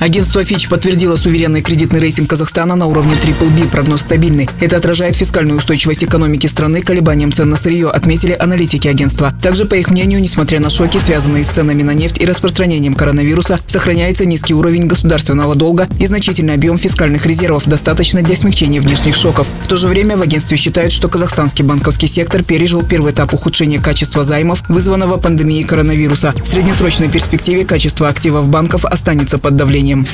Агентство Fitch подтвердило суверенный кредитный рейтинг Казахстана на уровне BBB, прогноз стабильный. Это отражает фискальную устойчивость экономики страны, колебаниям цен на сырье, отметили аналитики агентства. Также, по их мнению, несмотря на шоки, связанные с ценами на нефть и распространением коронавируса, сохраняется низкий уровень государственного долга и значительный объем фискальных резервов, достаточно для смягчения внешних шоков. В то же время в агентстве считают, что казахстанский банковский сектор пережил первый этап ухудшения качества займов, вызванного пандемией коронавируса. В среднесрочной перспективе качество активов банков останется под давлением населением.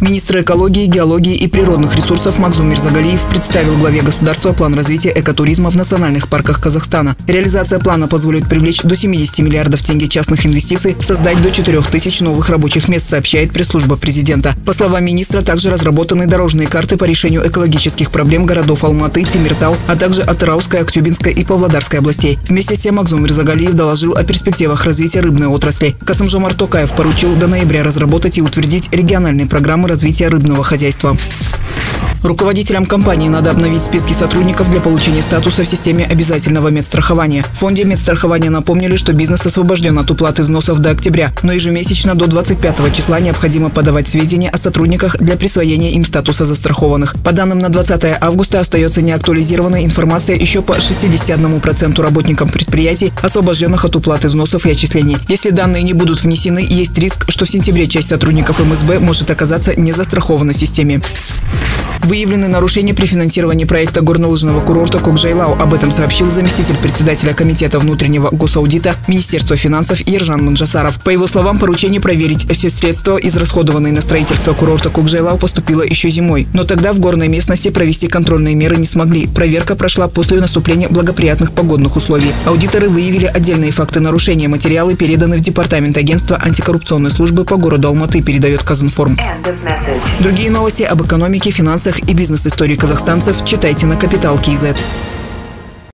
Министр экологии, геологии и природных ресурсов Макзум Мирзагалиев представил главе государства план развития экотуризма в национальных парках Казахстана. Реализация плана позволит привлечь до 70 миллиардов тенге частных инвестиций, создать до 4 тысяч новых рабочих мест, сообщает пресс-служба президента. По словам министра, также разработаны дорожные карты по решению экологических проблем городов Алматы, Тимиртау, а также Атырауской, Актюбинской и Павлодарской областей. Вместе с тем Макзум Мирзагалиев доложил о перспективах развития рыбной отрасли. Касымжомар Токаев поручил до ноября разработать и утвердить региональные программы развития рыбного хозяйства. Руководителям компании надо обновить списки сотрудников для получения статуса в системе обязательного медстрахования. В фонде медстрахования напомнили, что бизнес освобожден от уплаты взносов до октября, но ежемесячно до 25 числа необходимо подавать сведения о сотрудниках для присвоения им статуса застрахованных. По данным на 20 августа остается неактуализированная информация еще по 61% работникам предприятий, освобожденных от уплаты взносов и отчислений. Если данные не будут внесены, есть риск, что в сентябре часть сотрудников МСБ может оказаться не застрахована в системе. Выявлены нарушения при финансировании проекта горнолыжного курорта Кокжайлау. Об этом сообщил заместитель председателя Комитета внутреннего госаудита Министерства финансов Ержан Манжасаров. По его словам, поручение проверить все средства, израсходованные на строительство курорта Кокжайлау, поступило еще зимой. Но тогда в горной местности провести контрольные меры не смогли. Проверка прошла после наступления благоприятных погодных условий. Аудиторы выявили отдельные факты нарушения. Материалы переданы в Департамент агентства антикоррупционной службы по городу Алматы, передает Казинформ. Другие новости об экономике, финансах и бизнес-истории казахстанцев читайте на Капитал Киезет.